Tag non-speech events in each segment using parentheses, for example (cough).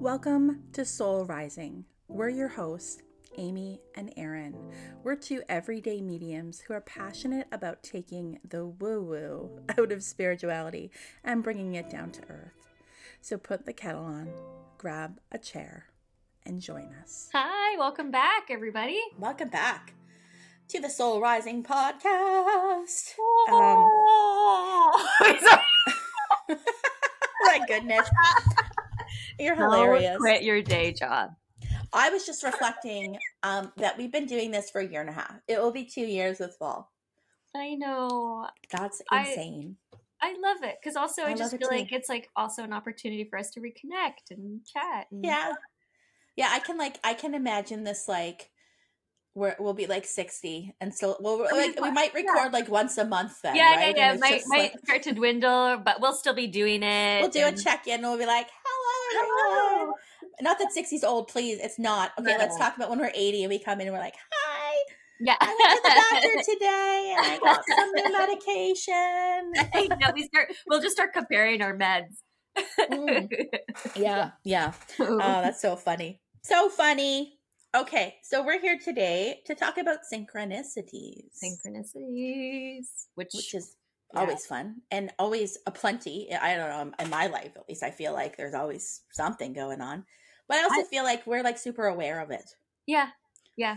Welcome to Soul Rising. We're your hosts, Amy and Erin. We're two everyday mediums who are passionate about taking the woo woo out of spirituality and bringing it down to earth. So put the kettle on, grab a chair, and join us. Hi, welcome back, everybody. Welcome back to the Soul Rising podcast. Oh. Um, (laughs) my goodness. (laughs) You're hilarious. Don't quit your day job. I was just reflecting um, that we've been doing this for a year and a half. It will be two years this fall. I know. That's insane. I love it because also I, I just feel like it's like also an opportunity for us to reconnect and chat. And yeah. Yeah, I can like I can imagine this like where we'll be like 60 and so we'll I mean, like we might yeah. record like once a month then yeah, right? yeah, And yeah. Might might like, start to dwindle, but we'll still be doing it. we'll do a check-in and we'll be like hello (laughs) not that 60's old please it's not okay let's talk about when we're 80 and we come in and we're like hi Yeah. I went to the doctor (laughs) today and I got some new medication (laughs) know, we start. We'll just start comparing our meds. Mm. yeah yeah Oh, that's so funny. So funny. Okay, so we're here today to talk about synchronicities, Synchronicities, which, which is yeah. always fun and always a plenty. I don't know, in my life at least, I feel like there's always something going on. But I also I- feel like we're like super aware of it. Yeah, yeah.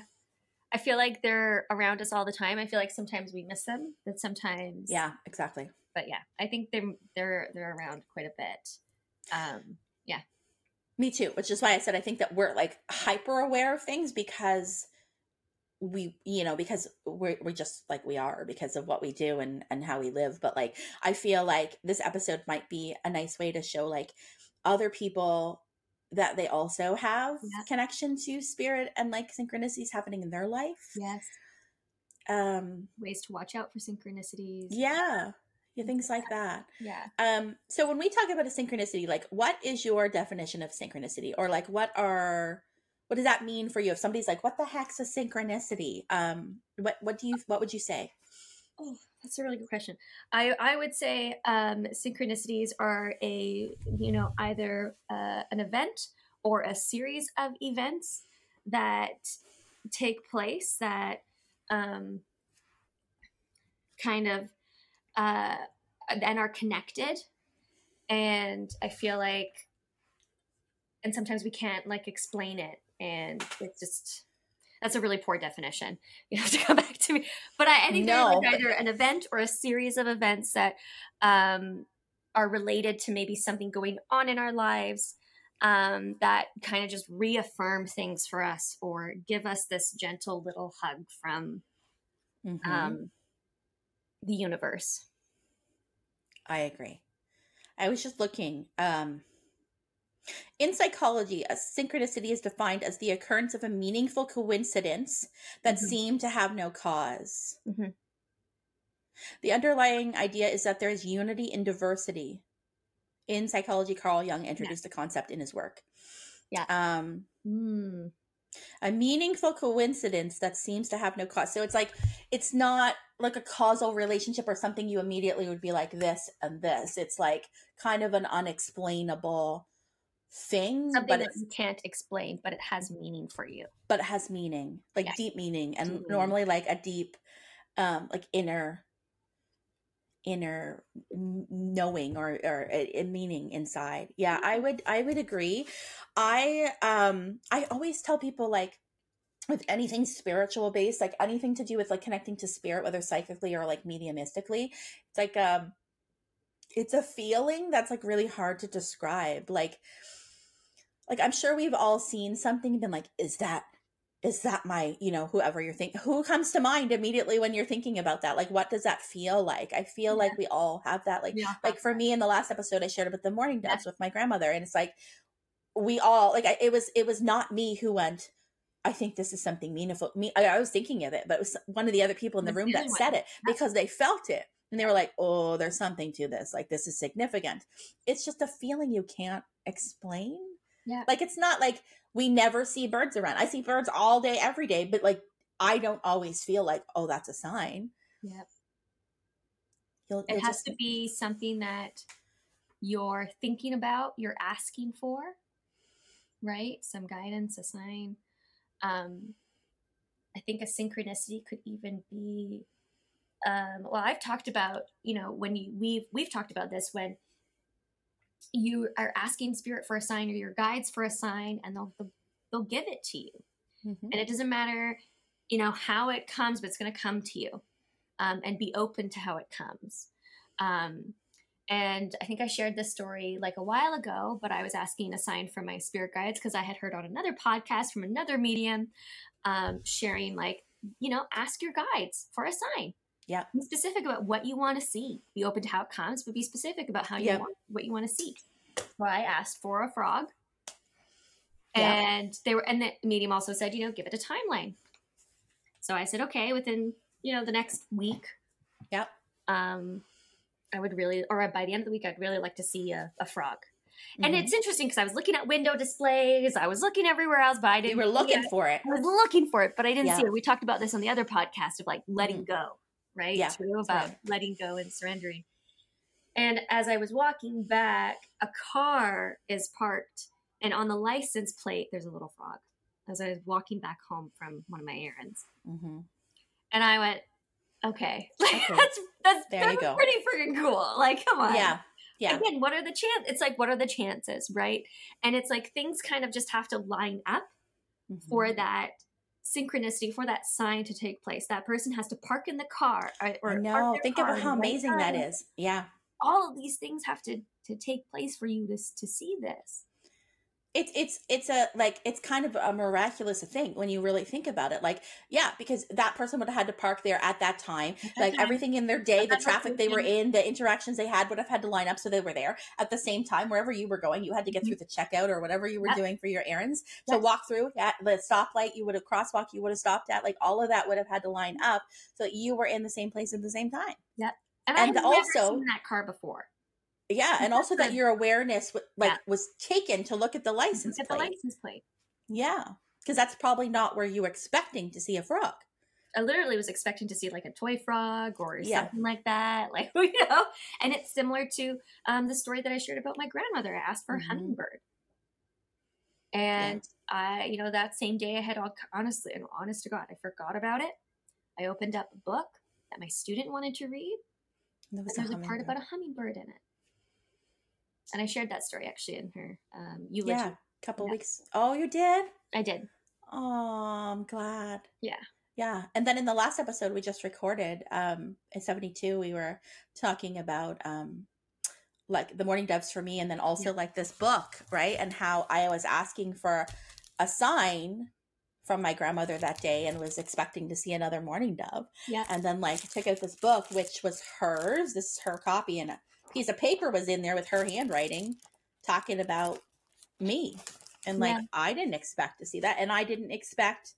I feel like they're around us all the time. I feel like sometimes we miss them, but sometimes, Yeah, exactly. But yeah, I think they're they're they're around quite a bit. Um, yeah, Me too, which is why I said I think that we're like hyper aware of things because we you know because we're, we're just like we are because of what we do and and how we live but like i feel like this episode might be a nice way to show like other people that they also have Yeah. connection to spirit and like synchronicities happening in their life yes, um ways to watch out for synchronicities. yeah yeah things like that yeah. um so when we talk about a synchronicity like what is your definition of synchronicity or like what are what does that mean for you if somebody's like what the heck's a synchronicity um what what do you what would you say Oh, that's a really good question. I I would say um, synchronicities are a you know either uh, an event or a series of events that take place that um, kind of uh, and are connected. And I feel like, and sometimes we can't like explain it, and it's just that's a really poor definition. (laughs) You have to come back to me. But I, I think No, like either an event or a series of events that um, are related to maybe something going on in our lives um, that kind of just reaffirm things for us or give us this gentle little hug from Mhm. um, the universe. i agree i was just looking um in psychology, a synchronicity is defined as the occurrence of a meaningful coincidence that Mhm. seem to have no cause. Mhm. The underlying idea is that there is unity in diversity. In psychology, Carl Jung introduced the concept in his work. Yeah. Um, Mm. a meaningful coincidence that seems to have no cause. So it's like it's not like a causal relationship or something you immediately would be like this and this. It's like kind of an unexplainable thing, Something but that you can't explain, but it has meaning for you. but it has meaning, like Yeah. deep meaning, and Deep meaning. normally like a deep, um, like inner, inner knowing or or a, a meaning inside. Yeah, I would I would agree. I um I always tell people like with anything spiritual based, like anything to do with like connecting to spirit, whether psychically or like mediumistically, it's like um it's a feeling that's like really hard to describe. Like like I'm sure we've all seen something and been like, is that is that my, you know, whoever you're thinking who comes to mind immediately when you're thinking about that? Like what does that feel like? I feel like we all have that. Like Yeah. like for me in the last episode I shared about the mourning doves with my grandmother and it's like we all like I, it was it was not me who went I think this is something meaningful. Me, I, I was thinking of it, but it was one of the other people in the room that said it because they felt it and they were like, "Oh, there's something to this. Like this is significant." It's just a feeling you can't explain. Yeah. Like it's not like we never see birds around. I see birds all day, every day, but like I don't always feel like, "Oh, that's a sign." Yep. You'll, It you'll has just- to be something that you're thinking about, you're asking for, right? Some guidance, a sign. Um, I think a synchronicity could even be. Um, well, I've talked about you know when you we've we've talked about this when you are asking spirit for a sign or your guides for a sign, and they'll they'll give it to you, mm-hmm. and it doesn't matter you know how it comes, but it's going to come to you, um, and be open to how it comes. Um, and I think I shared this story like a while ago, but I was asking a sign from my spirit guides because I had heard on another podcast from another medium um, sharing, like, you know, ask your guides for a sign. Yeah. Be specific about what you want to see. Be open to how it comes, but be specific about how you yep. want what you want to see. So I asked for a frog. And they were and the medium also said, you know, give it a timeline. So I said, okay, within, you know, the next week. Yep. Um, I would really, or by the end of the week, I'd really like to see a, a frog. Mm-hmm. And it's interesting because I was looking at window displays, I was looking everywhere else, but I didn't. You were looking for it. I was looking for it, but I didn't yeah. see it. We talked about this on the other podcast of like letting mm-hmm. go, right? Yeah, Too, about right. letting go and surrendering. And as I was walking back, a car is parked, and on the license plate, there's a little frog. As I was walking back home from one of my errands, mm-hmm. and I went, okay, (laughs) okay. that's that's, there that's pretty freaking cool. Like, come on. Yeah. Yeah. Again, what are the chance? It's like, what are the chances, right? And it's like things kind of just have to line up mm-hmm. for that synchronicity, for that sign to take place. That person has to park in the car uh, or, or no. Think about how amazing that is. Yeah. All of these things have to to take place for you to to see this it's it's it's a like it's kind of a miraculous thing when you really think about it. Like yeah because that person would have had to park there at that time. Like everything in their day the traffic they were in the interactions they had would have had to line up so they were there. At the same time wherever you were going you had to get mm-hmm. through the checkout or whatever you were yep. doing for your errands. To yep. walk through at the stoplight you would have crosswalk you would have stopped at like all of that would have had to line up so you were in the same place at the same time. Yeah and, and also that car before yeah, and also that your awareness like yeah. was taken to look at the license at plate. the license plate. Yeah, because that's probably not where you were expecting to see a frog. I literally was expecting to see like a toy frog or yeah. something like that, (laughs) like you know. And it's similar to um, the story that I shared about my grandmother. I asked for mm-hmm. a hummingbird, and yeah. I, you know, that same day I had all honestly, and honest to God, I forgot about it. I opened up a book that my student wanted to read. There was, and there was a part about a hummingbird in it and I shared that story actually in her um, eulogy. Yeah, a couple yeah. weeks. Oh, you did? I did. Oh, I'm glad. Yeah. Yeah. And then in the last episode we just recorded, um, in 72, we were talking about um, like the mourning doves for me and then also yeah. like this book, right? And how I was asking for a sign from my grandmother that day and was expecting to see another mourning dove. Yeah. And then like took out this book, which was hers. This is her copy and piece of paper was in there with her handwriting talking about me. And like yeah. I didn't expect to see that. And I didn't expect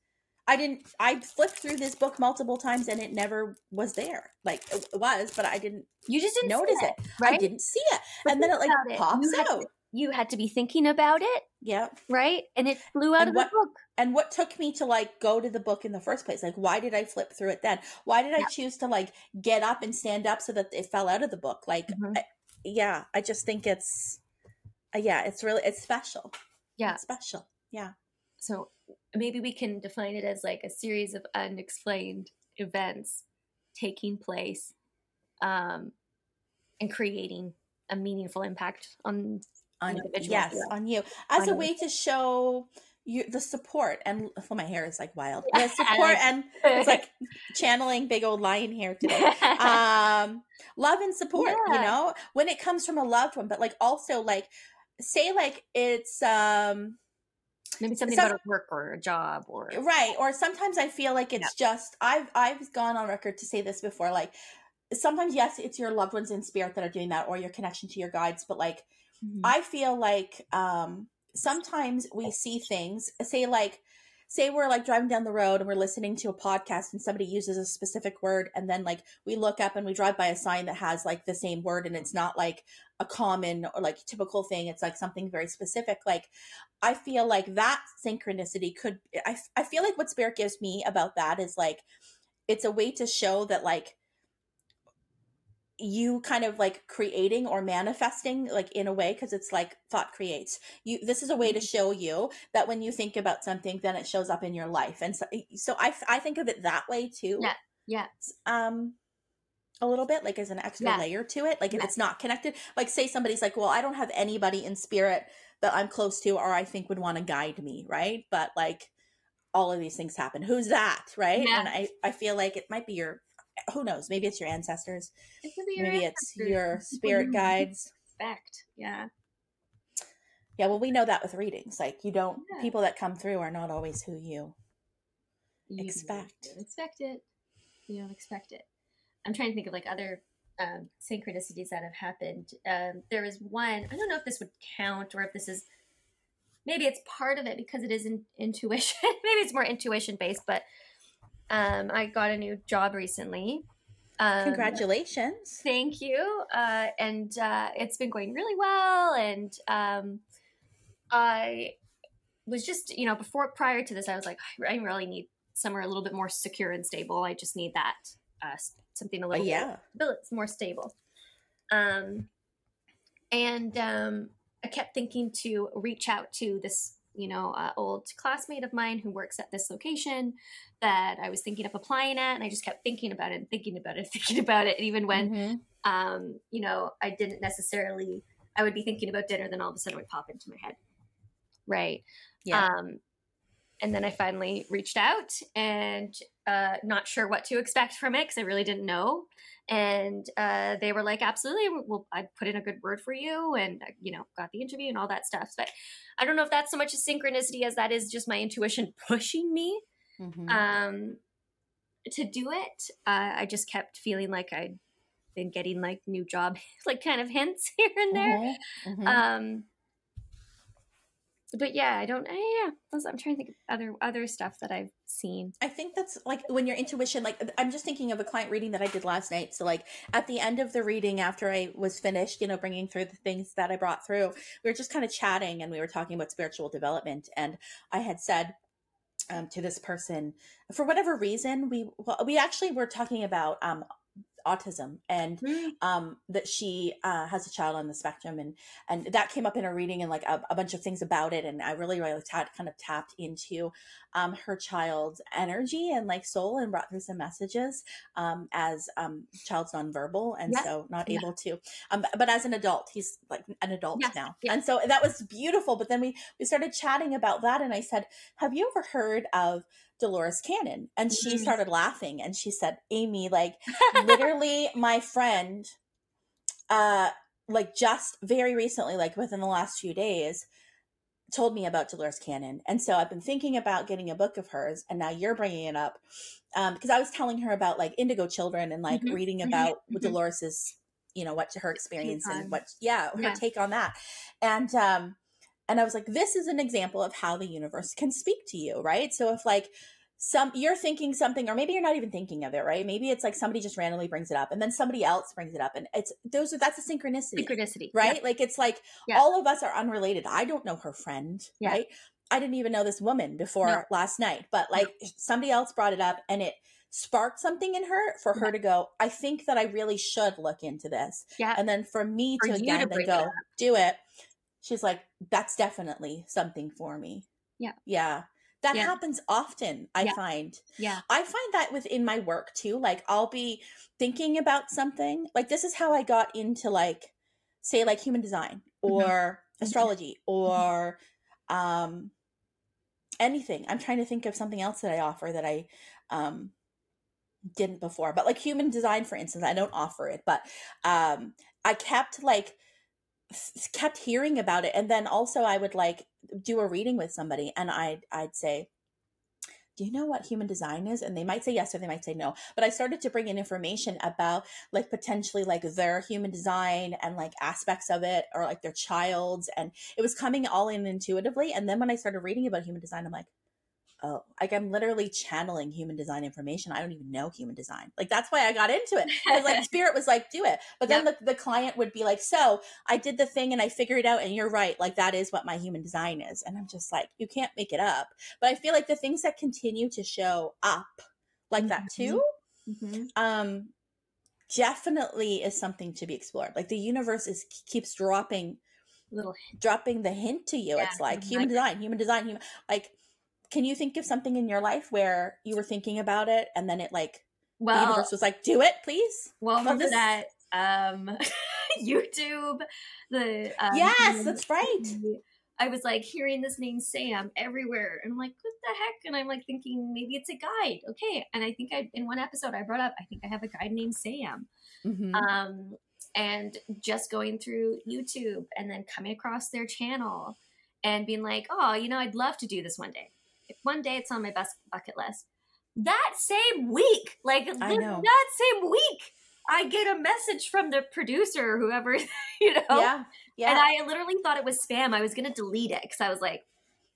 I didn't I flipped through this book multiple times and it never was there. Like it was, but I didn't You just didn't notice it, it, right? I didn't see it. But and then it like it. pops you out. To, you had to be thinking about it. Yeah. Right? And it flew out and of what, the book. And what took me to like go to the book in the first place? Like why did I flip through it then? Why did I choose to like get up and stand up so that it fell out of the book? Like mm-hmm. I, yeah, I just think it's uh, yeah, it's really it's special. Yeah, it's special. Yeah. So maybe we can define it as like a series of unexplained events taking place um and creating a meaningful impact on on individuals. yes on you as on a way you. to show you the support and well, my hair is like wild the support and (laughs) it's like channeling big old lion hair today um love and support yeah. you know when it comes from a loved one but like also like say like it's um maybe something some, about a work or a job or right or sometimes i feel like it's yeah. just i've i've gone on record to say this before like sometimes yes it's your loved ones in spirit that are doing that or your connection to your guides but like mm-hmm. i feel like um sometimes we see things, say like say we're like driving down the road and we're listening to a podcast and somebody uses a specific word and then like we look up and we drive by a sign that has like the same word and it's not like a common or like typical thing. It's like something very specific. Like i feel like that synchronicity could i, I feel like what spirit gives me about that is like it's a way to show that like you kind of like creating or manifesting like in a way because it's like thought creates you this is a way to Mm-hmm. show you that when you think about something then it shows up in your life and so, so i i think of it that way too Yeah. Yeah. um a little bit like as an extra Yeah. layer to it like if Yeah. it's not connected like say somebody's like well i don't have anybody in spirit that i'm close to or i think would want to guide me right but like all of these things happen who's that right Yeah. and i i feel like it might be your who knows maybe it's your ancestors It your maybe it's your spirit guides Respect. Yeah. yeah well we know that with readings like you don't Yeah. people that come through are not always who you You Expect. expect it. You don't expect it. I'm trying to think of like other um, synchronicities that have happened. Um, there was one. I don't know if this would count or if this is maybe it's part of it because it is in, intuition. (laughs) maybe it's more intuition based. But um, I got a new job recently. Um, congratulations Thank you. Uh, and uh, it's been going really well. And um, I was just, you know, before prior to this, I was like, I really need somewhere a little bit more secure and stable. I just need that uh, something a little yeah bit more stable. Um, and um, I kept thinking to reach out to this, you know, uh, old classmate of mine who works at this location that I was thinking of applying at, and I just kept thinking about it and thinking about it, (laughs) thinking about it, and even when Mhm. um, you know, I didn't necessarily, I would be thinking about dinner, then all of a sudden it would pop into my head. Right. yeah Um, and then I finally reached out and uh, not sure what to expect from it because I really didn't know. And uh, they were like, absolutely, well, I put in a good word for you and, uh, you know, got the interview and all that stuff. But I don't know if that's so much a synchronicity as that is just my intuition (laughs) pushing me Mhm. um, to do it. Uh, I just kept feeling like I'd been getting like new job, (laughs) like kind of hints (laughs) here and there. Mhm. Mhm. Um, but yeah, I don't. eh, Yeah, I'm trying to think of other other stuff that I've seen. I think that's like when your intuition, like I'm just thinking of a client reading that I did last night. So like at the end of the reading, after I was finished, you know, bringing through the things that I brought through, we were just kind of chatting and we were talking about spiritual development. And I had said um, to this person, for whatever reason, we well, we actually were talking about um, autism and um that she uh has a child on the spectrum and and that came up in her reading and like a, a bunch of things about it and i really really ta- kind of tapped into um her child's energy and like soul and brought through some messages um as um child's nonverbal and Yeah. so not Yeah. able to um but as an adult he's like an adult Yes. now Yeah. and so that was beautiful but then we we started chatting about that and i said have you ever heard of Dolores Cannon. And she Mhm. started laughing and she said, Amy, like (laughs) literally my friend, uh, like just very recently, like within the last few days, told me about Dolores Cannon. And so I've been thinking about getting a book of hers and now you're bringing it up. Um, because I was telling her about like indigo children and like Mhm. reading Mhm. about Mhm. Dolores's, you know, what her experience and what, yeah, her Yeah. take on that. And, um, and I was like, this is an example of how the universe can speak to you, right? So if like some you're thinking something, or maybe you're not even thinking of it, right? Maybe it's like somebody just randomly brings it up, and then somebody else brings it up, and it's those are that's a synchronicity, Synchronicity, right? Like it's like Yeah. all of us are unrelated. I don't know her friend, Yeah. right? I didn't even know this woman before No. last night, but like somebody else brought it up, and it sparked something in her for her to go. I think that I really should look into this, Yeah. and then for me For to again to then bring it go do it. She's like, that's definitely something for me. Yeah. Yeah. That Yeah. happens often, I Yeah. find. Yeah. I find that within my work too. Like I'll be thinking about something. Like this is how I got into like say like human design or Mhm. astrology or um anything. I'm trying to think of something else that I offer that I um didn't before. But like human design for instance, I don't offer it, but um I kept like s- kept hearing about it and then also I would like do a reading with somebody and I I'd say do you know what human design is? And they might say yes or they might say no but i started to bring in information about like potentially like their human design and like aspects of it or like their child's and it was coming all in intuitively and then when i started reading about human design i'm like oh like i'm literally channeling human design information. I don't even know human design. Like that's why i got into it because like (laughs) spirit was like do it. But then the, the client would be like so i did the thing and i figured it out and you're right like that is what my human design is and i'm just like you can't make it up. But i feel like the things that continue to show up like that too Mhm. um definitely is something to be explored. Like the universe is keeps dropping little dropping the hint to you. Yeah, it's like human design, human design, human like can you think of something in your life where you were thinking about it and then it like the universe was like, do it, please? well remember this- that um (laughs) youtube the um, yes, that's right. I was like hearing this name Sam everywhere, and I'm like, what the heck? And I'm like thinking maybe it's a guide, okay? And I think I in one episode I brought up I think I have a guide named Sam, Mhm. um, and just going through YouTube and then coming across their channel and being like, oh, you know, I'd love to do this one day. If one day it's on my best bucket list. That same week, like that same week, I get a message from the producer, or whoever, (laughs) you know, yeah. Yeah. and I literally thought it was spam. I was gonna delete it because I was like,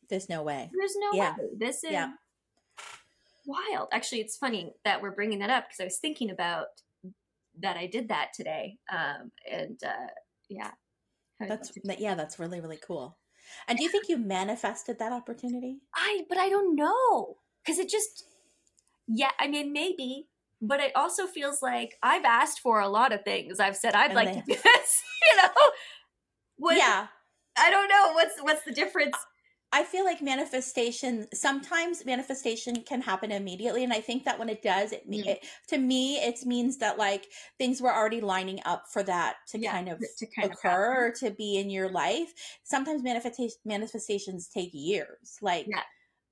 There's no way. "There's no Yeah. way this is Yeah. wild." Actually, it's funny that we're bringing that up because I was thinking about that. I did that today, um, and uh, yeah, That's that- yeah, that's really really cool. And do you think you manifested that opportunity? I, but I don't know because it just, yeah. I mean, maybe, but it also feels like I've asked for a lot of things. I've said I'd And like they- to do (laughs) this, you know. What, yeah. I don't know what's what's the difference. I feel like manifestation sometimes manifestation can happen immediately and I think that when it does it, me Mm. it to me it means that like things were already lining up for that to Yeah, kind of to kind of occur or to be in your life. Sometimes manifestation manifestations take years. Like Yeah.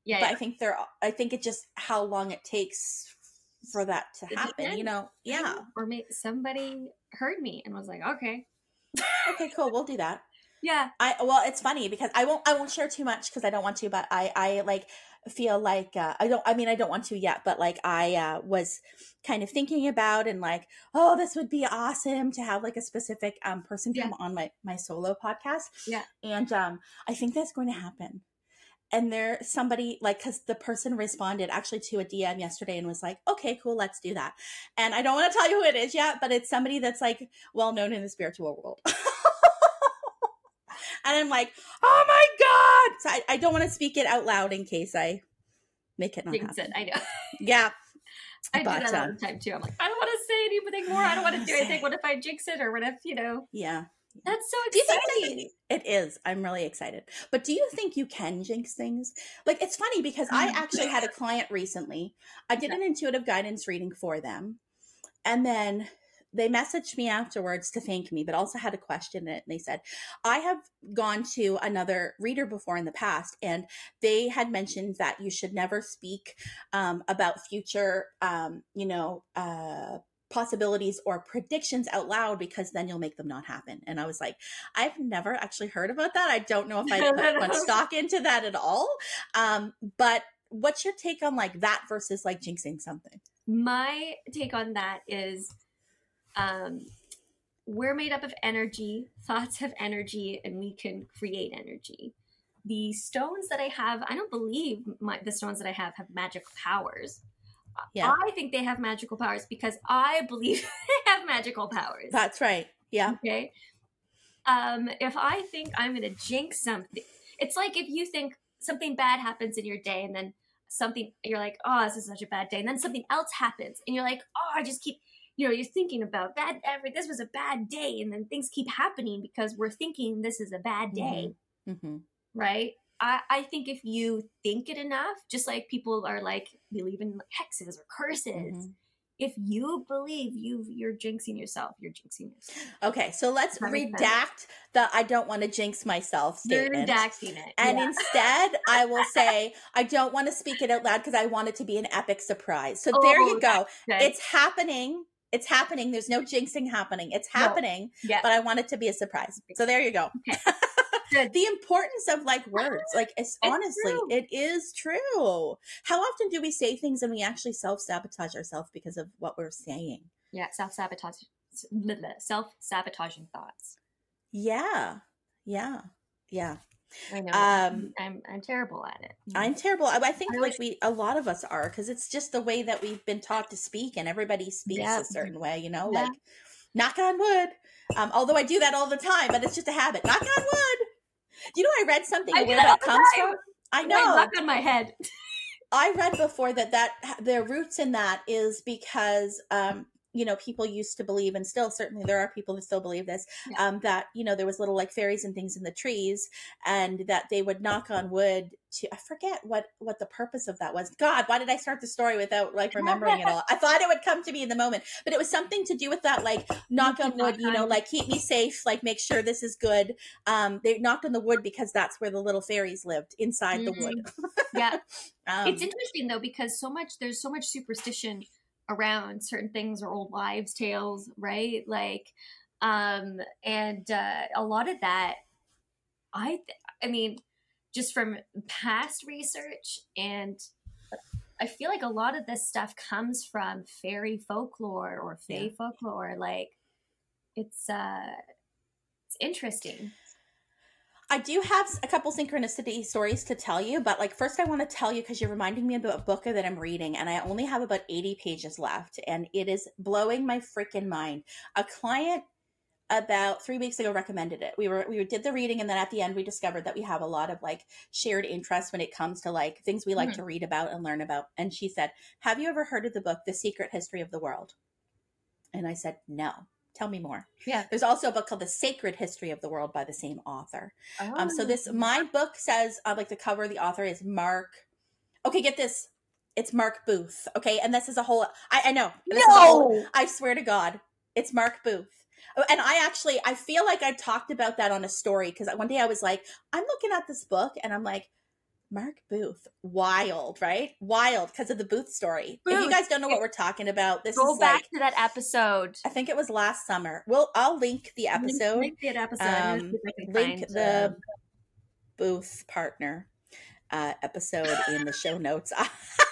Yeah, but yeah. I think they're I think it just how long it takes for that to happen, you know. Yeah. or maybe somebody heard me and was like, okay, (laughs) Okay, cool. We'll do that. Yeah, I well, it's funny because I won't I won't share too much because I don't want to, but I I like feel like uh, I don't I mean I don't want to yet, but like I uh, was kind of thinking about and like oh this would be awesome to have like a specific um person Yeah. come on my my solo podcast. Yeah. and um I think that's going to happen. And there somebody like because the person responded actually to a DM yesterday and was like, okay, cool, let's do that. And I don't want to tell you who it is yet, but it's somebody that's like well known in the spiritual world. (laughs) and I'm like, oh my god! So I, I don't want to speak it out loud in case I make it not jinx happen. it. I know. (laughs) Yeah, I do But, that all uh, the time too. I'm like, I don't want to say anything more. I don't want to do anything. What if I jinx it, or what if you know? yeah. That's so Do exciting. that it is? I'm really excited. But do you think you can jinx things? Like it's funny because I Mm. actually had a client recently. I did an intuitive guidance reading for them, and then they messaged me afterwards to thank me, but also had a question in it. And they said, I have gone to another reader before in the past, and they had mentioned that you should never speak um, about future, um, you know, uh, possibilities or predictions out loud because then you'll make them not happen. And I was like, I've never actually heard about that. I don't know if I put (laughs) much stock into that at all. Um, but what's your take on like that versus like jinxing something? My take on that is, um, we're made up of energy. Thoughts have energy, and we can create energy. The stones that I have, I don't believe my, the stones that I have have magical powers. Yeah. I think they have magical powers because I believe (laughs) they have magical powers. That's right. Yeah. Okay. Um, if I think I'm gonna jinx something, it's like if you think something bad happens in your day and then something you're like, oh, this is such a bad day, and then something else happens, and you're like, oh, I just keep you know, you're thinking about that every this was a bad day, and then things keep happening because we're thinking this is a bad day, hmm right? I, I think if you think it enough, just like people are like believe in hexes or curses, Mhm. if you believe you you're jinxing yourself, you're jinxing yourself. Okay. So let's That makes sense. redact the I don't want to jinx myself You're redacting it. And yeah. instead, I will (laughs) say, I don't want to speak it out loud because I want it to be an epic surprise. So there Oh, you go. Good. It's happening. It's happening. There's no jinxing happening. It's No. happening, but I want it to be a surprise. So there you go. (laughs) Good. the importance of like ah, words, like it's, honestly, true. it is true. How often do we say things and we actually self sabotage ourselves because of what we're saying? yeah, self sabotage, self sabotaging thoughts. Yeah, yeah, yeah. I know. Um, I'm I'm terrible at it. I'm terrible. I, I think I like we, a lot of us are, because it's just the way that we've been taught to speak, and everybody speaks Yeah. a certain way. You know, Yeah. like knock on wood. Um, although I do that all the time, but it's just a habit. Knock on wood. You know, I read something I where that the comes time. from. I know. luck on my head. I read before that that their roots in that is because um, you know people used to believe and still certainly there are people that still believe this Yeah. um, that you know there was little like fairies and things in the trees and that they would knock on wood to i forget what what the purpose of that was. God why did i start the story without like remembering it all? (laughs) I thought it would come to me in the moment but it was something to do with that like knock on wood you know like keep me safe like make sure this is good. Um they knocked on the wood because that's where the little fairies lived inside the wood. (laughs) Yeah. Um, it's interesting though because so much there's so much superstition around certain things or old wives tales right like um and uh, a lot of that i th- i mean just from past research and i feel like a lot of this stuff comes from fairy folklore or fae Yeah. folklore like it's uh it's interesting I do have a couple synchronicity stories to tell you, but like first I want to tell you because you're reminding me about a book that I'm reading and I only have about 80 pages left and it is blowing my freaking mind. A client about 3 weeks ago recommended it. We were we did the reading and then at the end we discovered that we have a lot of like shared interests when it comes to like things we like Mhm. to read about and learn about. And she said, "Have you ever heard of the book The Secret History of the World?" And I said, "No. Tell me more." yeah There's also a book called The Sacred History of the World by the same author. Um, so this Oh. my book says uh, like the cover the author is Mark. Okay, get this. It's Mark Booth. Okay, and this is a whole. I, I know. A whole, I swear to God, it's Mark Booth. Oh, And I actually, I feel like I talked about that on a story because one day I was like, I'm looking at this book and I'm like, Mark Booth, wild, right? Wild because of the Booth story. If you guys don't know what we're talking about, this go is back like, to that episode I think it was last summer. Well, I'll link the episode link the episode um, see if I can link the booth partner uh episode in the show notes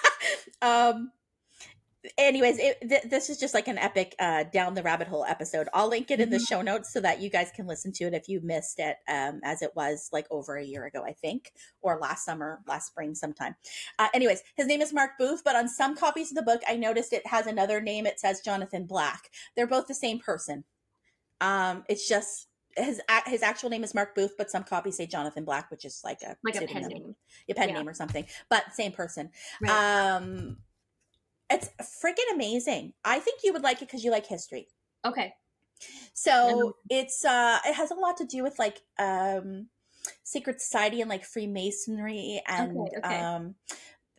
(laughs) um anyways it, th- this is just like an epic uh down the rabbit hole episode i'll link it in the Mhm. show notes so that you guys can listen to it if you missed it um as it was like over a year ago i think or last summer last spring sometime uh, anyways his name is mark booth but on some copies of the book i noticed it has another name it says jonathan black they're both the same person um it's just his his actual name is Mark Booth, but some copies say Jonathan Black, which is like a like a pen name. a pen Yeah. name or something, but same person. Right. Um, it's freaking amazing. I think you would like it because you like history. okay. So it's uh, it has a lot to do with like um, secret society and like Freemasonry and Okay, okay. um,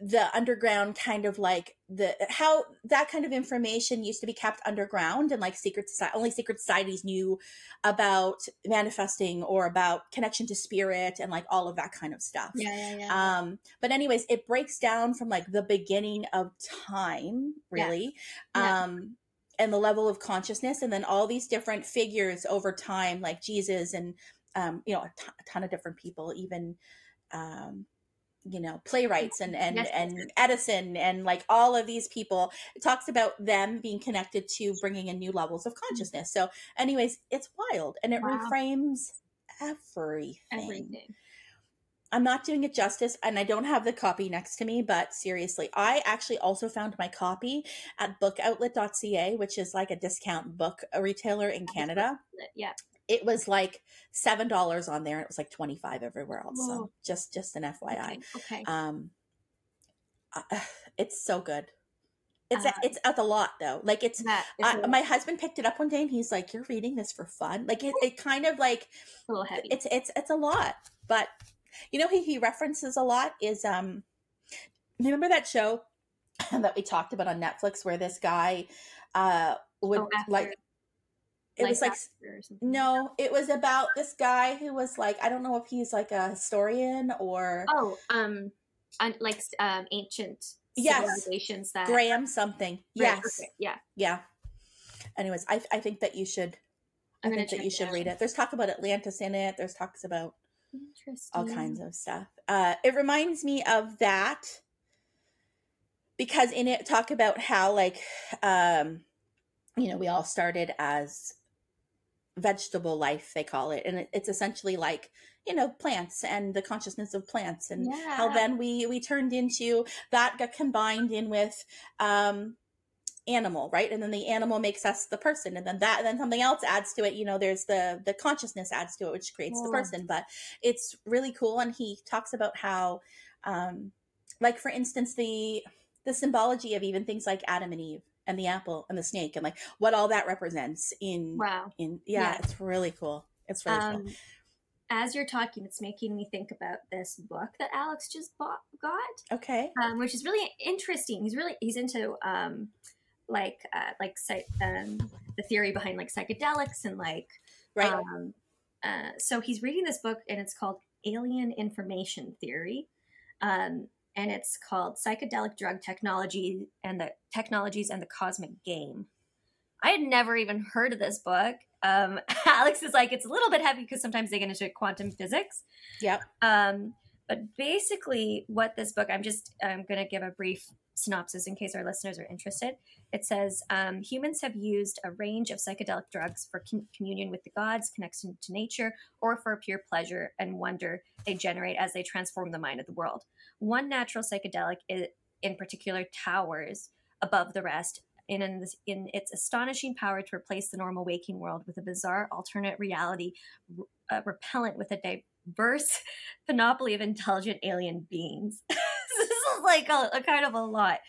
the underground kind of like the how that kind of information used to be kept underground and like secret society only secret societies knew about manifesting or about connection to spirit and like all of that kind of stuff Yeah, yeah, yeah. um but anyways it breaks down from like the beginning of time really Yeah. um and the level of consciousness and then all these different figures over time like jesus and um you know a ton- a ton of different people even um you know playwrights and and Yes, and edison and like all of these people it talks about them being connected to bringing in new levels of consciousness so anyways it's wild and it Wow. reframes everything Everything. I'm not doing it justice, and I don't have the copy next to me, but seriously, I actually also found my copy at bookoutlet.ca, which is like a discount book retailer in Canada. Yeah. It was like seven dollars on there, and it was like twenty five everywhere else. So just just an FYI. Okay. okay. Um, uh, it's so good. It's Uh, it's at the lot though. Like it's I, a, my husband picked it up one day and he's like, "You're reading this for fun?" Like it, it kind of like a little heavy. it's it's it's a lot but you know who he references a lot is um remember that show (laughs) that we talked about on netflix where this guy uh would Oh, like it was like or something. no it was about this guy who was like i don't know if he's like a historian or Oh, um, like um, ancient Yes. civilizations that. graham something yes okay, Yeah. yeah anyways i i think that you should i I'm gonna think that you should out. read it there's talk about atlantis in it there's talks about all kinds of stuff. Uh, it reminds me of that because in it talk about how like um, you know we all started as vegetable life they call it and it, it's essentially like you know plants and the consciousness of plants and how then we we turned into that got combined in with um animal right? And then the animal makes us the person and then that then something else adds to it you know there's the the consciousness adds to it which creates the person. But it's really cool and he talks about how um like for instance the the symbology of even things like adam and eve and the apple and the snake and like what all that represents in wow. in yeah, Yeah. it's really cool. It's really um, cool as you're talking it's making me think about this book that alex just bought got. Okay. Um, which is really interesting. He's really he's into um like uh like um the theory behind like psychedelics and like right. Um, uh, so he's reading this book, and it's called Alien Information Theory, um, and it's called Psychedelic Drug Technology and the Technologies and the Cosmic Game. I had never even heard of this book. Um, (laughs) Alex is like, it's a little bit heavy because sometimes they get into quantum physics. yep Um, but basically, what this book, I'm just I'm going to give a brief synopsis in case our listeners are interested. It says um, humans have used a range of psychedelic drugs for con- communion with the gods, connection to nature, or for pure pleasure and wonder they generate as they transform the mind of the world. One natural psychedelic, i in particular, towers above the rest. In, in, this, in its astonishing power to replace the normal waking world with a bizarre alternate reality uh, repellent with a diverse (laughs) panoply of intelligent alien beings. (laughs) this is like a, a kind of a lot,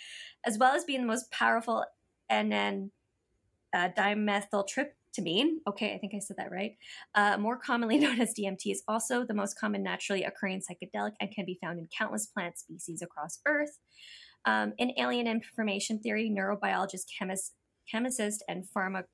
as well as being the most powerful then uh, dimethyltryptamine. Okay, I think I said that right. Uh, more commonly (laughs) known as DMT, is also the most common naturally occurring psychedelic and can be found in countless plant species across Earth. Um, in alien information theory, neurobiologist, chemist, chemist, and pharmacologist,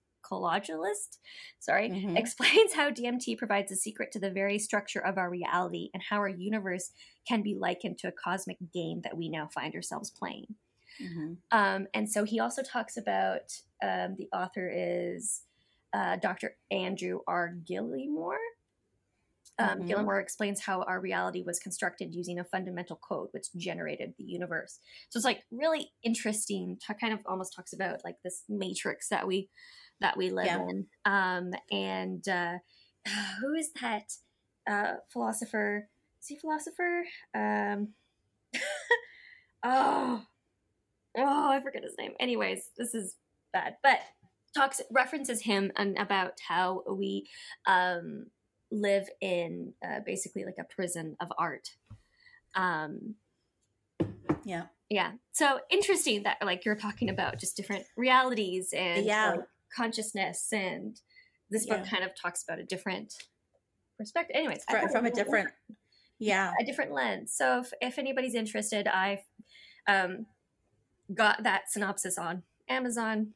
sorry, Mhm. explains how DMT provides a secret to the very structure of our reality and how our universe can be likened to a cosmic game that we now find ourselves playing. Mhm. Um, and so he also talks about um, the author is uh, Dr. Andrew R. Gallimore. Um, Mhm. Gallimore explains how our reality was constructed using a fundamental code which generated the universe. So it's like really interesting. To kind of almost talks about like this matrix that we that we live Yeah. in. Um, and uh, (sighs) who is that uh, philosopher? Is he a philosopher? Um, (laughs) oh, oh, I forget his name. Anyways, this is bad, but talks references him and about how we um, live in uh, basically like a prison of art. Um, yeah yeah, so interesting that like you're talking about just different realities and Yeah. like, consciousness, and this book Yeah. kind of talks about a different perspective. Anyways, I Fr- thought it from a different yeah a different lens. So if, if anybody's interested, I've um, got that synopsis on Amazon.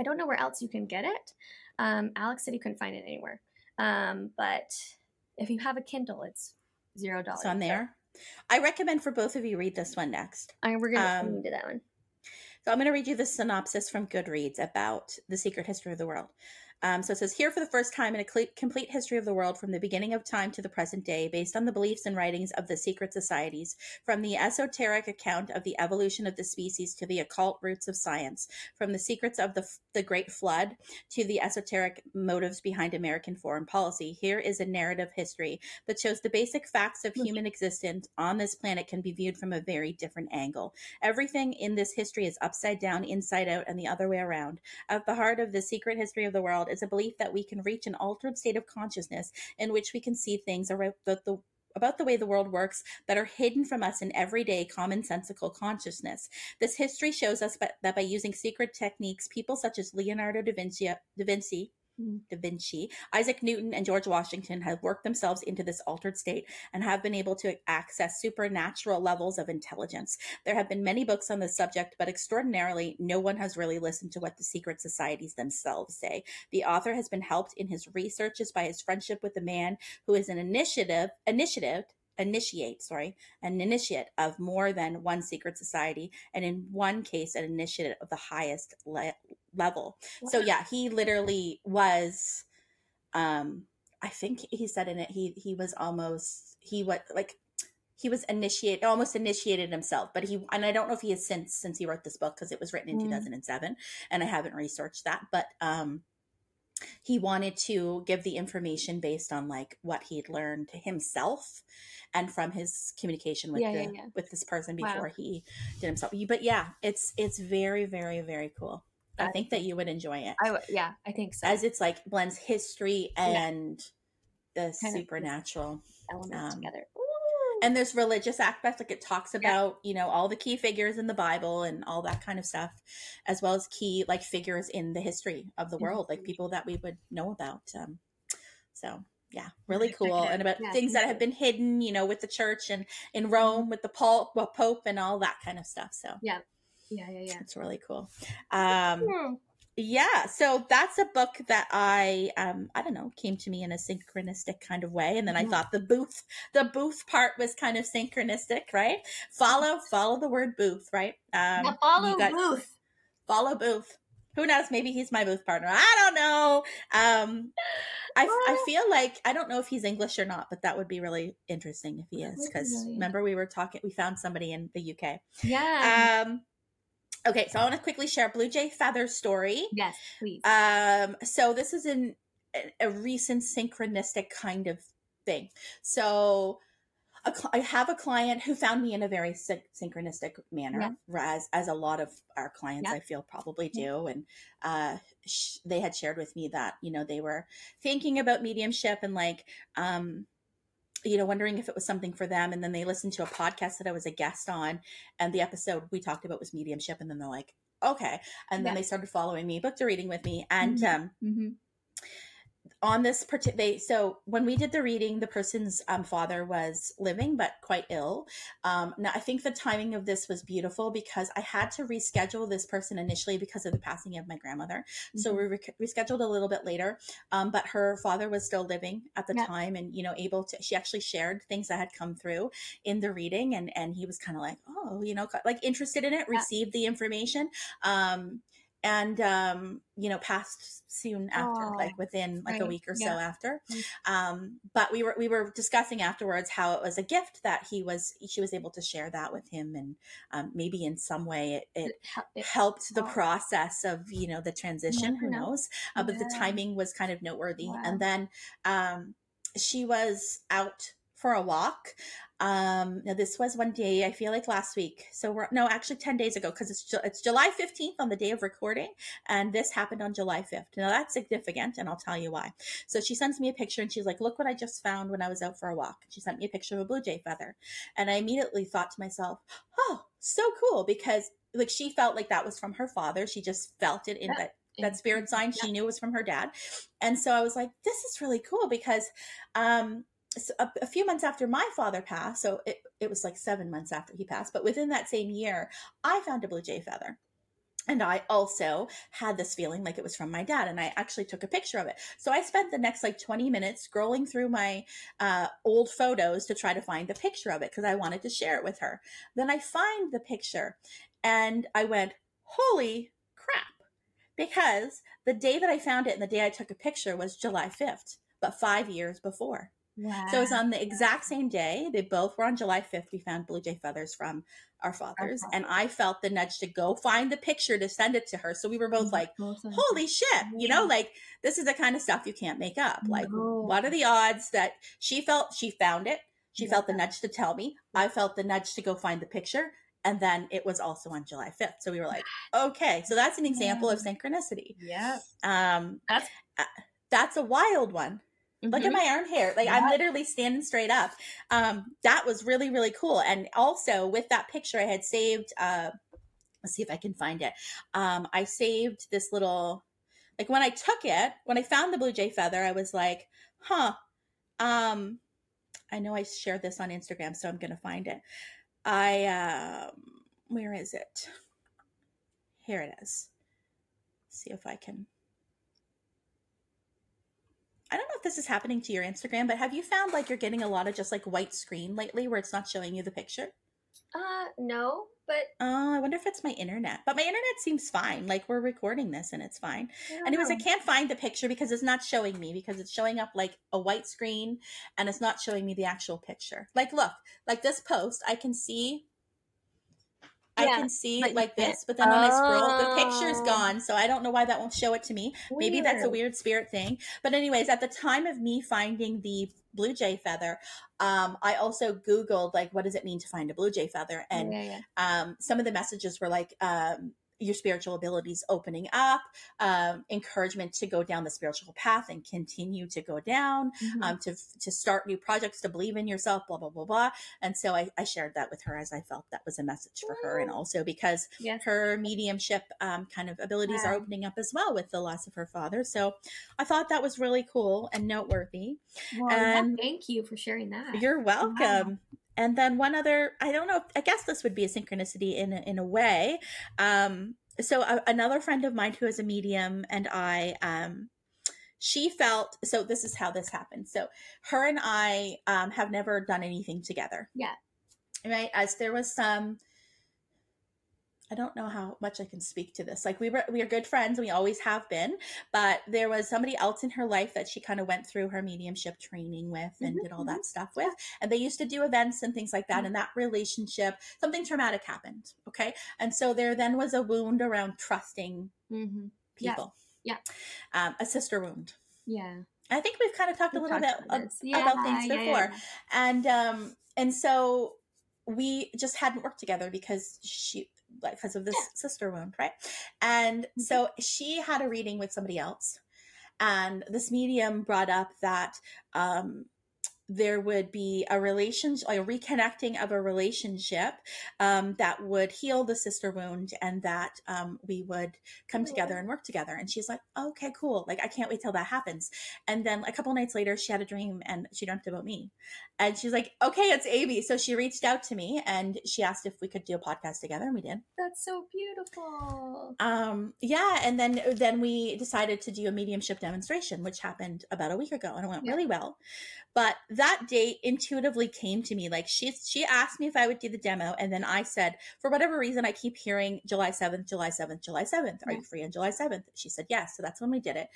I don't know where else you can get it. Um, Alex said he couldn't find it anywhere. Um, but if you have a Kindle, it's zero dollars. on there i recommend for both of you read this one next I, we're gonna Um, um, into that one. So I'm going to read you the synopsis from Goodreads about the secret history of the world. Um, so it says, Here for the first time in a complete history of the world from the beginning of time to the present day, based on the beliefs and writings of the secret societies, from the esoteric account of the evolution of the species to the occult roots of science, from the secrets of the, the Great Flood to the esoteric motives behind American foreign policy, here is a narrative history that shows the basic facts of human existence on this planet can be viewed from a very different angle. Everything in this history is upside down, inside out, and the other way around. At the heart of the secret history of the world is a belief that we can reach an altered state of consciousness in which we can see things about the, about the way the world works that are hidden from us in everyday commonsensical consciousness. This history shows us that by using secret techniques, people such as Leonardo da Vinci, da Vinci. Da Vinci, Isaac Newton, and George Washington have worked themselves into this altered state and have been able to access supernatural levels of intelligence. There have been many books on this subject, but extraordinarily, no one has really listened to what the secret societies themselves say. The author has been helped in his researches by his friendship with a man who is an initiative initiative initiate sorry an initiate of more than one secret society and in one case an initiate of the highest le- level so yeah he literally was um i think he said in it he he was almost he was like he was initiate almost initiated himself but he and i don't know if he has since since he wrote this book because it was written in Mm. 2007 and i haven't researched that but um he wanted to give the information based on like what he'd learned to himself and from his communication with Yeah, the yeah, yeah. with this person Wow. before he did himself but yeah it's it's very very very cool i think that you would enjoy it I yeah, I think so. as it's like blends history and the Kind supernatural element um, together. And there's religious aspects like it talks about you know all the key figures in the bible and all that kind of stuff as well as key like figures in the history of the world like people that we would know about um so yeah really cool. and about Yeah, things that have been hidden you know with the church and in rome with the Paul, pope and all that kind of stuff so. Yeah, yeah, yeah. Yeah. It's really cool. Um. Yeah so that's a book that i um i don't know came to me in a synchronistic kind of way and then i Mhm. thought the booth the booth part was kind of synchronistic right? Follow follow the word booth right? Um Now follow got- Booth. follow booth. Who knows? Maybe he's my booth partner. I don't know. Um I, I feel like i don't know if he's english or not but that would be really interesting if he is because really remember we were talking we found somebody in the uk Yeah. um okay so i want to quickly share blue jay feather story yes, please. um, so this is in a, recent synchronistic kind of thing. So a, I have a client who found me in a very syn- synchronistic manner, as as a lot of our clients Yeah. I feel probably Yeah. do. And uh, sh- they had shared with me that you know they were thinking about mediumship and like um, you know, wondering if it was something for them. And then they listened to a podcast that I was a guest on, and the episode we talked about was mediumship. And then they're like, okay. And then Yeah. they started following me, booked a reading with me. And Mhm. um, mm-hmm. On this particular, so when we did the reading, the person's um, father was living but quite ill. Um, now I think the timing of this was beautiful because I had to reschedule this person initially because of the passing of my grandmother. So Mm-hmm. we re- rescheduled a little bit later, um, but her father was still living at the Yeah. time, and you know, able to. She actually shared things that had come through in the reading, and and he was kind of like, oh, you know, like interested in it, Yeah. received the information, um, and um, you know, passed soon after, Oh, like within like a week or so after. Mm. Um, but we were we were discussing afterwards how it was a gift that he was she was able to share that with him, and um, maybe in some way it, it it- helped the process of you know the transition who know. knows uh, but the timing was kind of noteworthy Wow. and then um she was out for a walk. Um now this was one day i feel like last week. So we're no actually 10 days ago because it's it's july 15th on the day of recording and this happened on july 5th now that's significant and i'll tell you why. So she sends me a picture and she's like look what i just found when i was out for a walk. She sent me a picture of a blue jay feather and i immediately thought to myself oh so cool because like she felt like that was from her father. She just felt it in Yeah. that that spirit sign. She knew was from her dad. And so i was like this is really cool because um so a, a few months after my father passed so it, it was like seven months after he passed but within that same year i found a blue jay feather and I also had this feeling like it was from my dad, and I actually took a picture of it. So I spent the next like 20 minutes scrolling through my uh, old photos to try to find the picture of it because I wanted to share it with her. Then I find the picture, and I went, Holy crap! Because the day that I found it and the day I took a picture was July 5th, but five years before. Wow. So it was on the exact same day. They both were on July 5th. We found Blue Jay feathers from our fathers. And I felt the nudge to go find the picture to send it to her. So we were both like, holy shit, you know, like this is the kind of stuff you can't make up. Like, No. what are the odds that she felt she found it? She Yeah. felt the nudge to tell me. I felt the nudge to go find the picture. And then it was also on July 5th. So we were like, okay. So that's an example of synchronicity. Yeah. Um, That's- uh, that's a wild one. Look at Mhm. my arm hair. Like I'm literally standing straight up. Um, that was really, really cool. And also with that picture, I had saved, uh, let's see if I can find it. Um, I saved this little, like when I took it, when I found the Blue Jay feather, I was like, huh, um, I know I shared this on Instagram, so I'm going to find it. I, um, where is it? Here it is. See if I can. I don't know if this is happening to your Instagram, but have you found like you're getting a lot of just like white screen lately where it's not showing you the picture? Uh, no, but Oh, I wonder if it's my internet. But my internet seems fine. Like we're recording this and it's fine. Don't Anyways, I can't find the picture because it's not showing me because it's showing up like a white screen and it's not showing me the actual picture. Like look, like this post, I can see I Yeah, can see it like this, but then when I scroll, the picture's Oh. gone. So I don't know why that won't show it to me. Maybe that's a weird spirit thing. But anyways, at the time of me finding the blue jay feather, um, I also Googled like what does it mean to find a blue jay feather, and yeah, yeah. um, some of the messages were like um, your spiritual abilities opening up, um, encouragement to go down the spiritual path and continue to go down, Mhm. um, to to start new projects, to believe in yourself, blah blah blah blah. And so I, I shared that with her as I felt that was a message for her, and also because yes. her mediumship um, kind of abilities are opening up as well with the loss of her father. So I thought that was really cool and noteworthy. Well, yeah, and- thank you for sharing that. You're welcome. And then one other, I don't know, I guess this would be a synchronicity in a, in a way. Um, so a, another friend of mine who is a medium and I, um, she felt so. This is how this happened. So her and I um, have never done anything together. Yeah. Right. As there was some. I don't know how much I can speak to this. Like we were we are good friends, and we always have been, but there was somebody else in her life that she kind of went through her mediumship training with and Mhm, did all that stuff with. And they used to do events and things like that. And that relationship, something traumatic happened. Okay. And so there then was a wound around trusting hmm people. yeah. Um, a sister wound. Yeah. I think we've kind of talked a little talked bit about. Yeah, about things yeah, before yeah. and um and so we just hadn't worked together because she like because of this Yeah. sister wound right and Mhm. so she had a reading with somebody else and this medium brought up that um there would be a relationship, a reconnecting of a relationship um, that would heal the sister wound, and that um, we would come together and work together. And she's like, "Okay, cool. Like, I can't wait till that happens." And then a couple nights later, she had a dream, and she dreamt about me. And she's like, "Okay, it's Amy." So she reached out to me, and she asked if we could do a podcast together, and we did. That's so beautiful. Um, yeah, and then then we decided to do a mediumship demonstration, which happened about a week ago, and it went Yeah. really well. But that date intuitively came to me. Like she she asked me if I would do the demo, and then I said, for whatever reason, I keep hearing July seventh, July seventh, July seventh. Are Yeah. you free on July seventh? She said yes. So that's when we did it.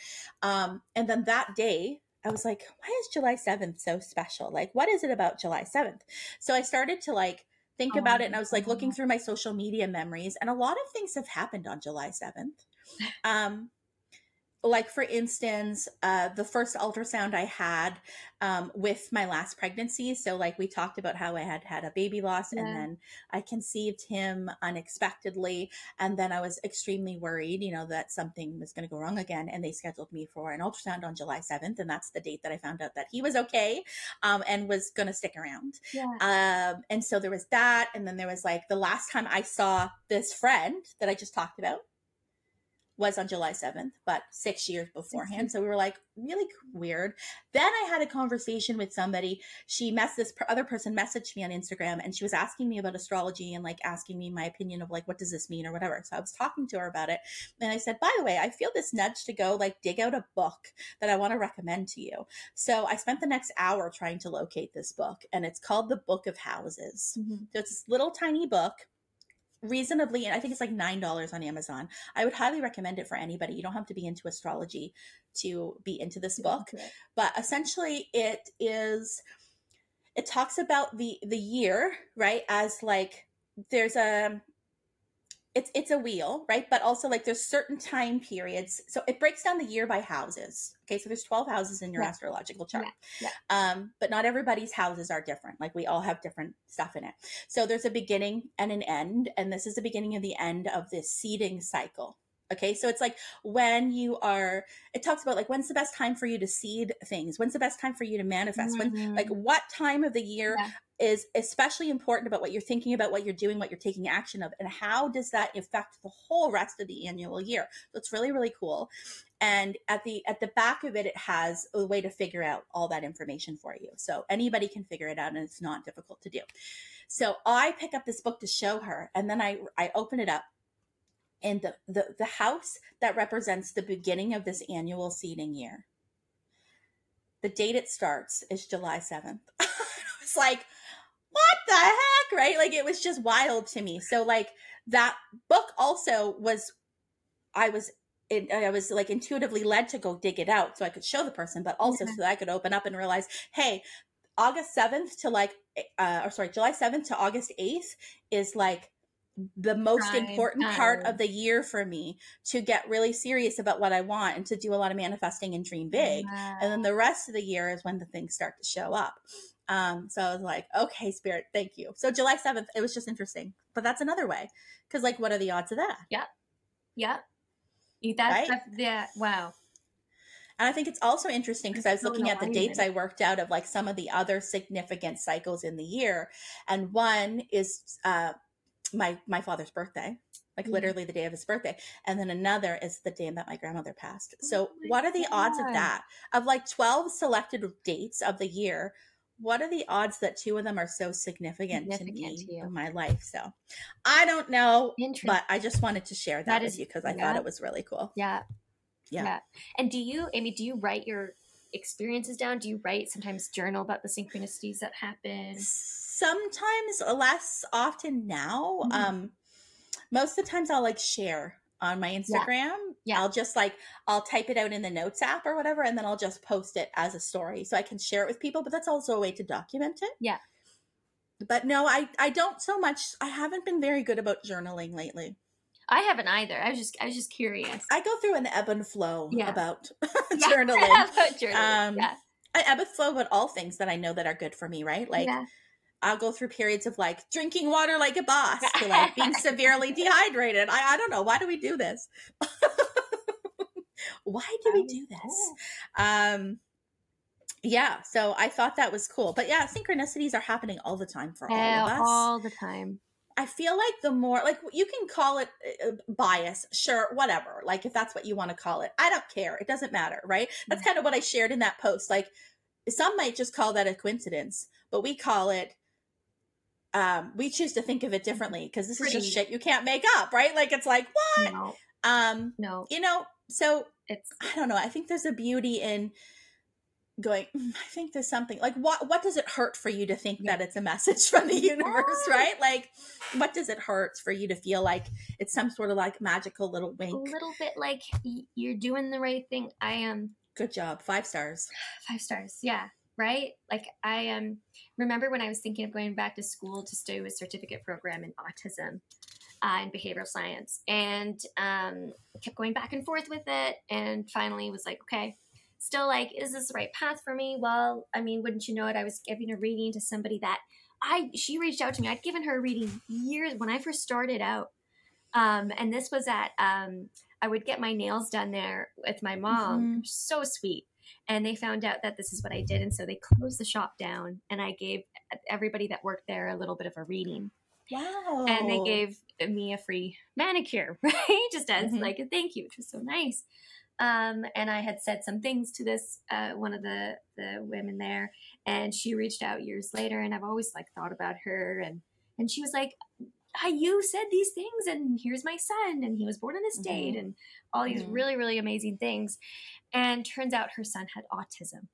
Um, and then that day. I was like, why is July 7th so special? Like, what is it about July 7th? So I started to like think about it and I was like looking Oh. through my social media memories and a lot of things have happened on July 7th. Um like for instance, uh the first ultrasound I had um with my last pregnancy. So like we talked about how I had had a baby loss and then I conceived him unexpectedly and then I was extremely worried, you know, that something was going to go wrong again and they scheduled me for an ultrasound on July 7th and that's the date that I found out that he was okay um and was going to stick around. Yeah. Um, and so there was that, and then there was like the last time I saw this friend that I just talked about was on July 7th, but six years beforehand. So we were like, really weird. Then I had a conversation with somebody. She messed this other person messaged me on Instagram and she was asking me about astrology and like asking me my opinion of like, what does this mean or whatever. So I was talking to her about it. And I said, by the way, I feel this nudge to go like dig out a book that I want to recommend to you. So I spent the next hour trying to locate this book, and it's called The Book of Houses. Mhm. So it's this little tiny book, reasonably, and I think it's like nine dollars on Amazon. I would highly recommend it for anybody. You don't have to be into astrology to be into this book, but essentially, it is. It talks about the the year, right? As like there's a it's it's a wheel, right? But also like there's certain time periods. So it breaks down the year by houses. Okay, so there's 12 houses in your Yeah. astrological chart. Yeah, Um, but not everybody's houses are different. Like we all have different stuff in it. So there's a beginning and an end, and this is the beginning of the end of this seeding cycle. Okay, so it's like when you are, it talks about like when's the best time for you to seed things? When's the best time for you to manifest? When, Mhm. like, what time of the year Yeah. is especially important about what you're thinking about, what you're doing, what you're taking action of, and how does that affect the whole rest of the annual year? So it's really, really cool. And at the at the back of it, it has a way to figure out all that information for you. So anybody can figure it out, and it's not difficult to do. So I pick up this book to show her, and then I I open it up, and the the, the house that represents the beginning of this annual seeding year. The date it starts is July seventh. (laughs) I was like, what the heck, right? Like it was just wild to me. So like that book also was, I was. It, I was like intuitively led to go dig it out so I could show the person, but also Yeah. so that I could open up and realize, hey, August 7th to like, uh, or sorry, July 7th to August 8th is like the most Prime important part of the year for me to get really serious about what I want and to do a lot of manifesting and dream big. And then the rest of the year is when the things start to show up. Um, so I was like, okay, spirit, thank you. So July 7th, it was just interesting. But that's another way. Cause like, what are the odds of that? Yeah. Yeah. That's, Right? that's yeah. Wow. And I think it's also interesting because I was looking at the dates I worked out of like some of the other significant cycles in the year, and one is uh, my my father's birthday, like Mhm. literally the day of his birthday, and then another is the day that my grandmother passed. So, Oh what are the odds of that? Of like twelve selected dates of the year, what are the odds that two of them are so significant, Significant to me to in my life? So, I don't know, but I just wanted to share that, That with you because I yeah. thought it was really cool. Yeah. Yeah. And do you, Amy, do you write your experiences down? Do you write sometimes journal about the synchronicities that happen? Sometimes less often now Mhm. um most of the times i'll like share on my instagram Yeah. i'll just like i'll type it out in the notes app or whatever and then i'll just post it as a story so i can share it with people but that's also a way to document it Yeah. but no i i don't so much i haven't been very good about journaling lately I haven't either. I was just, I was just curious. i go through an ebb and flow Yeah. about (laughs) Yeah. (laughs) journaling About journaling. Um, yeah. I ebb and flow about all things that i know that are good for me right like yeah. I'll go through periods of like drinking water like a boss to like (laughs) being severely dehydrated. I, I don't know. Why do we do this? (laughs) Why do we do this? Um, yeah, so I thought that was cool. But yeah, synchronicities are happening all the time for all of us. all the time. I feel like the more, like, you can call it uh, bias, sure, whatever. Like, if that's what you want to call it, I don't care. It doesn't matter, right? That's kind of what I shared in that post. Like, some might just call that a coincidence, but we call it um we choose to think of it differently because this is just shit you can't make up right? Like it's like what? No, um no, you know so it's i don't know i think there's a beauty in going "Mm, i think there's something like what what does it hurt for you to think Yeah. that it's a message (laughs) from the universe right? Like what does it hurt for you to feel like it's some sort of like magical little wink? a little bit like y- you're doing the right thing. I am good job. Five stars. Five stars. Yeah, right. Like I um remember when I was thinking of going back to school to do a certificate program in autism uh, and behavioral science, and um, kept going back and forth with it, and finally was like, okay. Still, like, is this the right path for me? Well, I mean, wouldn't you know it? I was giving a reading to somebody that I she reached out to me. I'd given her a reading years when I first started out, um, and this was at um, I would get my nails done there with my mom. Mhm. So sweet. And they found out that this is what I did. And so they closed the shop down and I gave everybody that worked there a little bit of a reading. wow And they gave me a free manicure, (laughs) right? Just as Mhm. like a thank you, which was so nice. Um, and I had said some things to this uh, one of the the women there, and she reached out years later, and I've always like thought about her, and and she was like, "Hi, you said these things, and here's my son, and he was born on this date, Mhm. and all these Mhm. really really amazing things." And turns out her son had autism,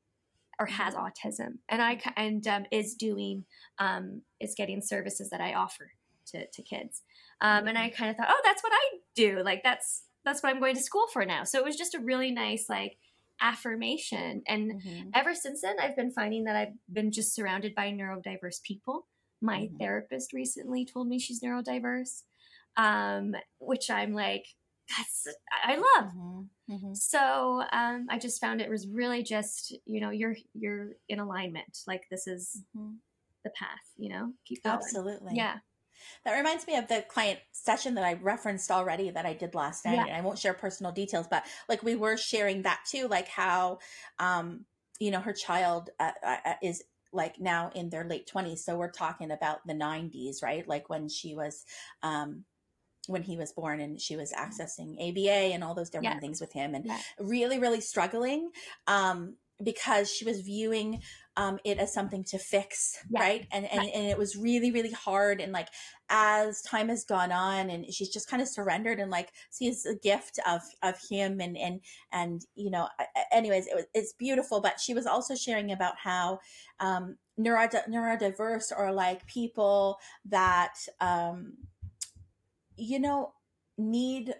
or has Mhm. autism, and I and um, is doing um, is getting services that I offer to to kids. Um, and I kind of thought, oh, that's what I do. Like that's that's what I'm going to school for now. So it was just a really nice like affirmation. And Mhm. ever since then, I've been finding that I've been just surrounded by neurodiverse people. My Mhm. therapist recently told me she's neurodiverse, um, which I'm like, that's I love. Mhm. Mhm. So um, I just found it was really just you know you're you're in alignment. Like this is Mhm. the path. You know, keep going. absolutely Yeah. That reminds me of the client session that I referenced already that I did last night. Yeah. And I won't share personal details, but like we were sharing that too, like how, um, you know, her child uh, uh, is like now in their late 20s. So we're talking about the 90s, right? Like when she was, um, when he was born and she was accessing ABA and all those different Yeah. things with him and Yeah. really, really struggling um, because she was viewing um, it as something to fix, Yeah. right? And, and Right. and it was really, really hard. And like as time has gone on, and she's just kind of surrendered and like sees a gift of of him and and and you know, anyways, it was it's beautiful. But she was also sharing about how um, neurodi- neurodiverse are like people that um, you know need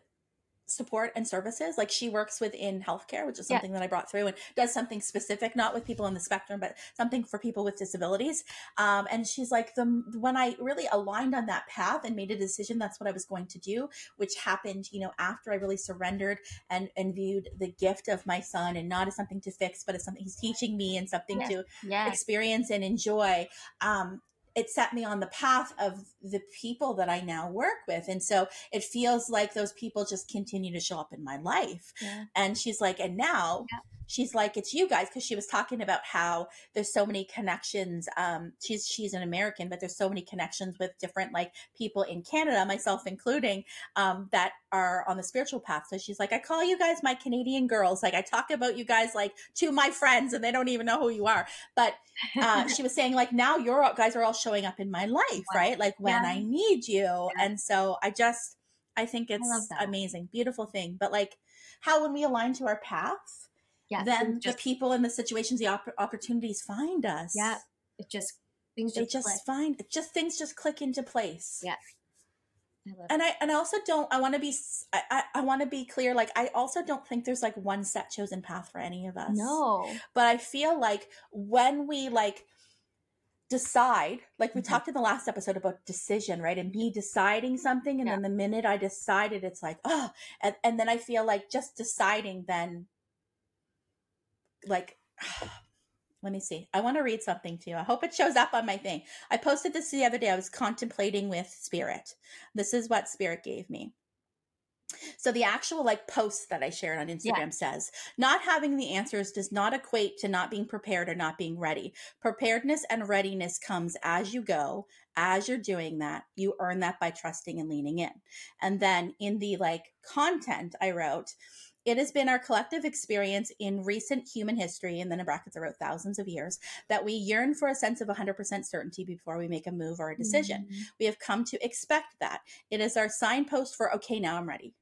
support and services like she works within healthcare which is Yeah. something that i brought through and does something specific not with people on the spectrum but something for people with disabilities um, and she's like the when i really aligned on that path and made a decision that's what i was going to do which happened you know after i really surrendered and and viewed the gift of my son and not as something to fix but as something he's teaching me and something Yeah. to Yeah. experience and enjoy um it set me on the path of the people that I now work with. And so it feels like those people just continue to show up in my life. Yeah. And she's like, and now Yeah. She's like, it's you guys. Cause she was talking about how there's so many connections. Um, she's, she's an American, but there's so many connections with different like people in Canada, myself including, um, that are on the spiritual path. So she's like, I call you guys my Canadian girls. Like I talk about you guys like to my friends and they don't even know who you are. But uh, she was saying like now you're your guys are all showing up in my life, right? Like when Yeah. I need you. And so I just I think it's that. amazing, beautiful thing. But like how when we align to our path, yeah. then just, the people and the situations, the opp- opportunities find us. Yeah. it just things They just, just click. find it just things just click into place. Yeah. I And I and I also don't I want to be I I want to be clear like I also don't think there's like one set chosen path for any of us. no. but I feel like when we like decide, like we Mhm. talked in the last episode about decision, right? And me deciding something, and Yeah. then the minute I decided, it's like, oh, and, and then I feel like just deciding, then like, (sighs) let me see. I want to read something to you. I hope it shows up on my thing. I posted this the other day. I was contemplating with Spirit. This is what Spirit gave me. So the actual like post that I shared on Instagram says, not having the answers does not equate to not being prepared or not being ready. Preparedness and readiness comes as you go. As you're doing that, you earn that by trusting and leaning in. And then in the like content I wrote, it has been our collective experience in recent human history, and then in brackets I wrote thousands of years, that we yearn for a sense of 100% certainty before we make a move or a decision. Mhm. We have come to expect that. It is our signpost for, okay, now I'm ready.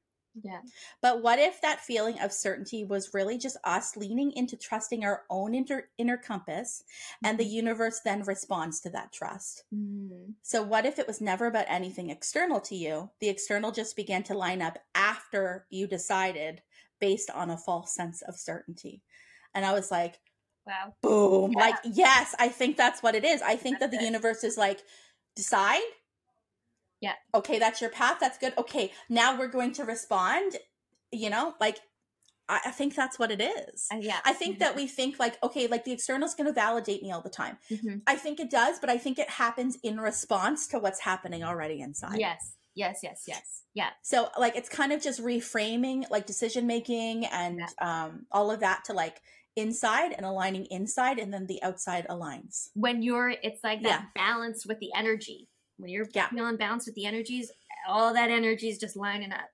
Yeah. But what if that feeling of certainty was really just us leaning into trusting our own inter- inner compass and the universe then responds to that trust? Mm. So, what if it was never about anything external to you? The external just began to line up after you decided based on a false sense of certainty. And I was like, Wow. boom. Yeah. Like, yes, I think that's what it is. I think that the it. universe is like, decide. Yeah. Okay, that's your path. That's good. Okay, now we're going to respond. You know, like, I, I think that's what it is. Uh, yeah. I think that we think like, okay, like the external's going to validate me all the time. Mhm. I think it does, but I think it happens in response to what's happening already inside. Yes. Yes. Yes. Yes. Yeah. So like it's kind of just reframing like decision making and um all of that to like inside and aligning inside and then the outside aligns. When you're, it's like that Yeah. balance with the energy. When you're Yeah. feeling balanced with the energies, all that energy is just lining up.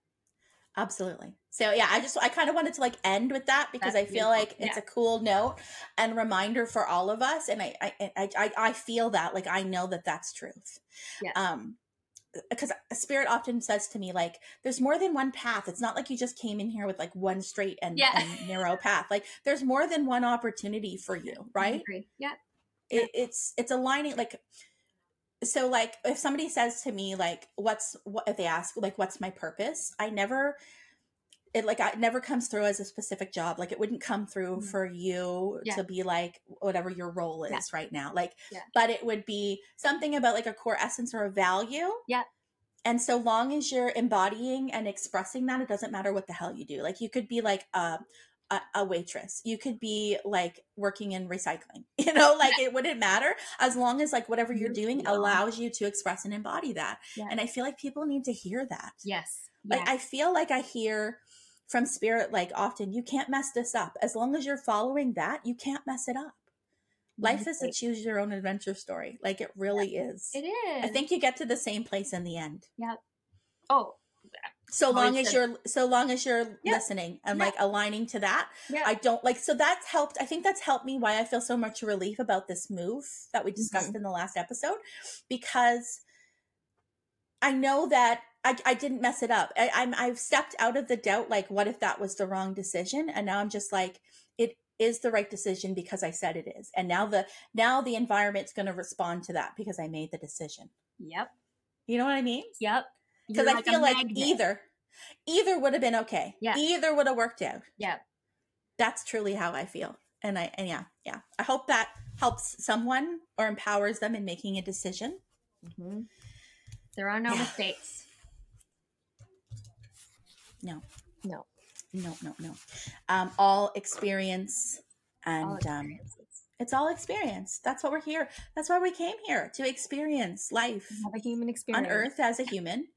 Absolutely. So yeah, I just I kind of wanted to like end with that because That's I feel beautiful. like it's Yeah. a cool note and reminder for all of us and I I I I, I feel that like I know that that's truth. Yeah. Um because spirit often says to me like there's more than one path it's not like you just came in here with like one straight and, Yeah. and narrow path like there's more than one opportunity for you (laughs) right agree. Yeah. it, it's it's aligning like so like if somebody says to me like what's what if they ask like what's my purpose i never it like it never comes through as a specific job like it wouldn't come through Mhm. for you Yeah. to be like whatever your role is Yeah. right now like Yeah. but it would be something about like a core essence or a value Yeah. and so long as you're embodying and expressing that it doesn't matter what the hell you do like you could be like a a, a waitress you could be like working in recycling (laughs) you know like it wouldn't matter as long as like whatever you're doing feel- allows you to express and embody that and i feel like people need to hear that Yes. like i feel like i hear from spirit like often you can't mess this up as long as you're following that you can't mess it up life is a choose your own adventure story like it really is It is. i think you get to the same place in the end Yep. Oh, so long as you're so long as you're Yeah. listening and Yeah. like aligning to that yeah. i don't like so that's helped i think that's helped me why i feel so much relief about this move that we discussed Mm-hmm. in the last episode because i know that I, I didn't mess it up. I, I'm I've stepped out of the doubt. Like, what if that was the wrong decision? And now I'm just like, it is the right decision because I said it is. And now the now the environment's going to respond to that because I made the decision. Yep. You know what I mean? Yep. Because You're feel like magnet. either either would have been okay. Yeah. Either would have worked out. Yeah. That's truly how I feel. And I and yeah, yeah. I hope that helps someone or empowers them in making a decision. Mhm. There are no Yeah. mistakes. No. No. No, no, no. Um, all experience All and um. It's all experience. That's what we're here. That's why we came here to experience life. Have a human experience on earth as a human.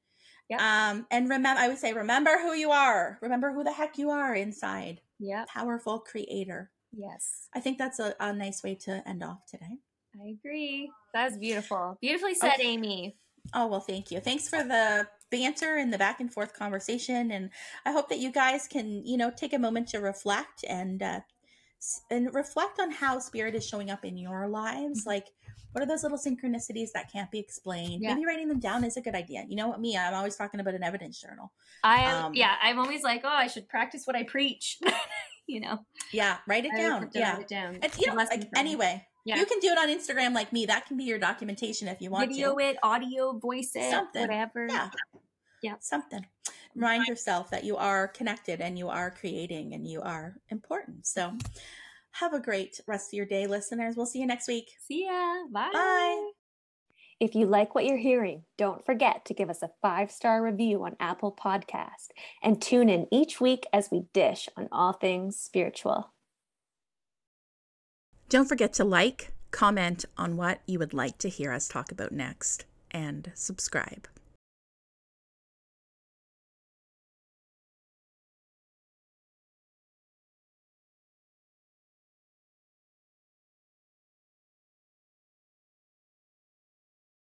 Yep. Um, and remember, I would say, remember who you are. Remember who the heck you are inside. Yep. Powerful creator. Yes. I think that's a, a nice way to end off today. I agree. That was beautiful. Beautifully said, Okay. Amy. Oh, well, thank you. Thanks for the banter and the back and forth conversation. And I hope that you guys can, you know, take a moment to reflect and, uh, and reflect on how spirit is showing up in your lives. Mm-hmm. Like, what are those little synchronicities that can't be explained? Yeah. Maybe writing them down is a good idea. You know what, me, I'm always talking about an evidence journal. I am, Um, yeah, I'm always like, oh, I should practice what I preach. (laughs) you know, Yeah, write it I down. Yeah. write it down. And, you know, like, anyway, Yeah. you can do it on Instagram like me. That can be your documentation if you want video to. Video it, audio, voice it, Something. whatever. Yeah. Yeah. Something. Remind yourself that you are connected and you are creating and you are important. So have a great rest of your day, listeners. We'll see you next week. See ya. Bye. Bye. If you like what you're hearing, don't forget to give us a five star review on Apple Podcast and tune in each week as we dish on all things spiritual. Don't forget to like, comment on what you would like to hear us talk about next, and subscribe.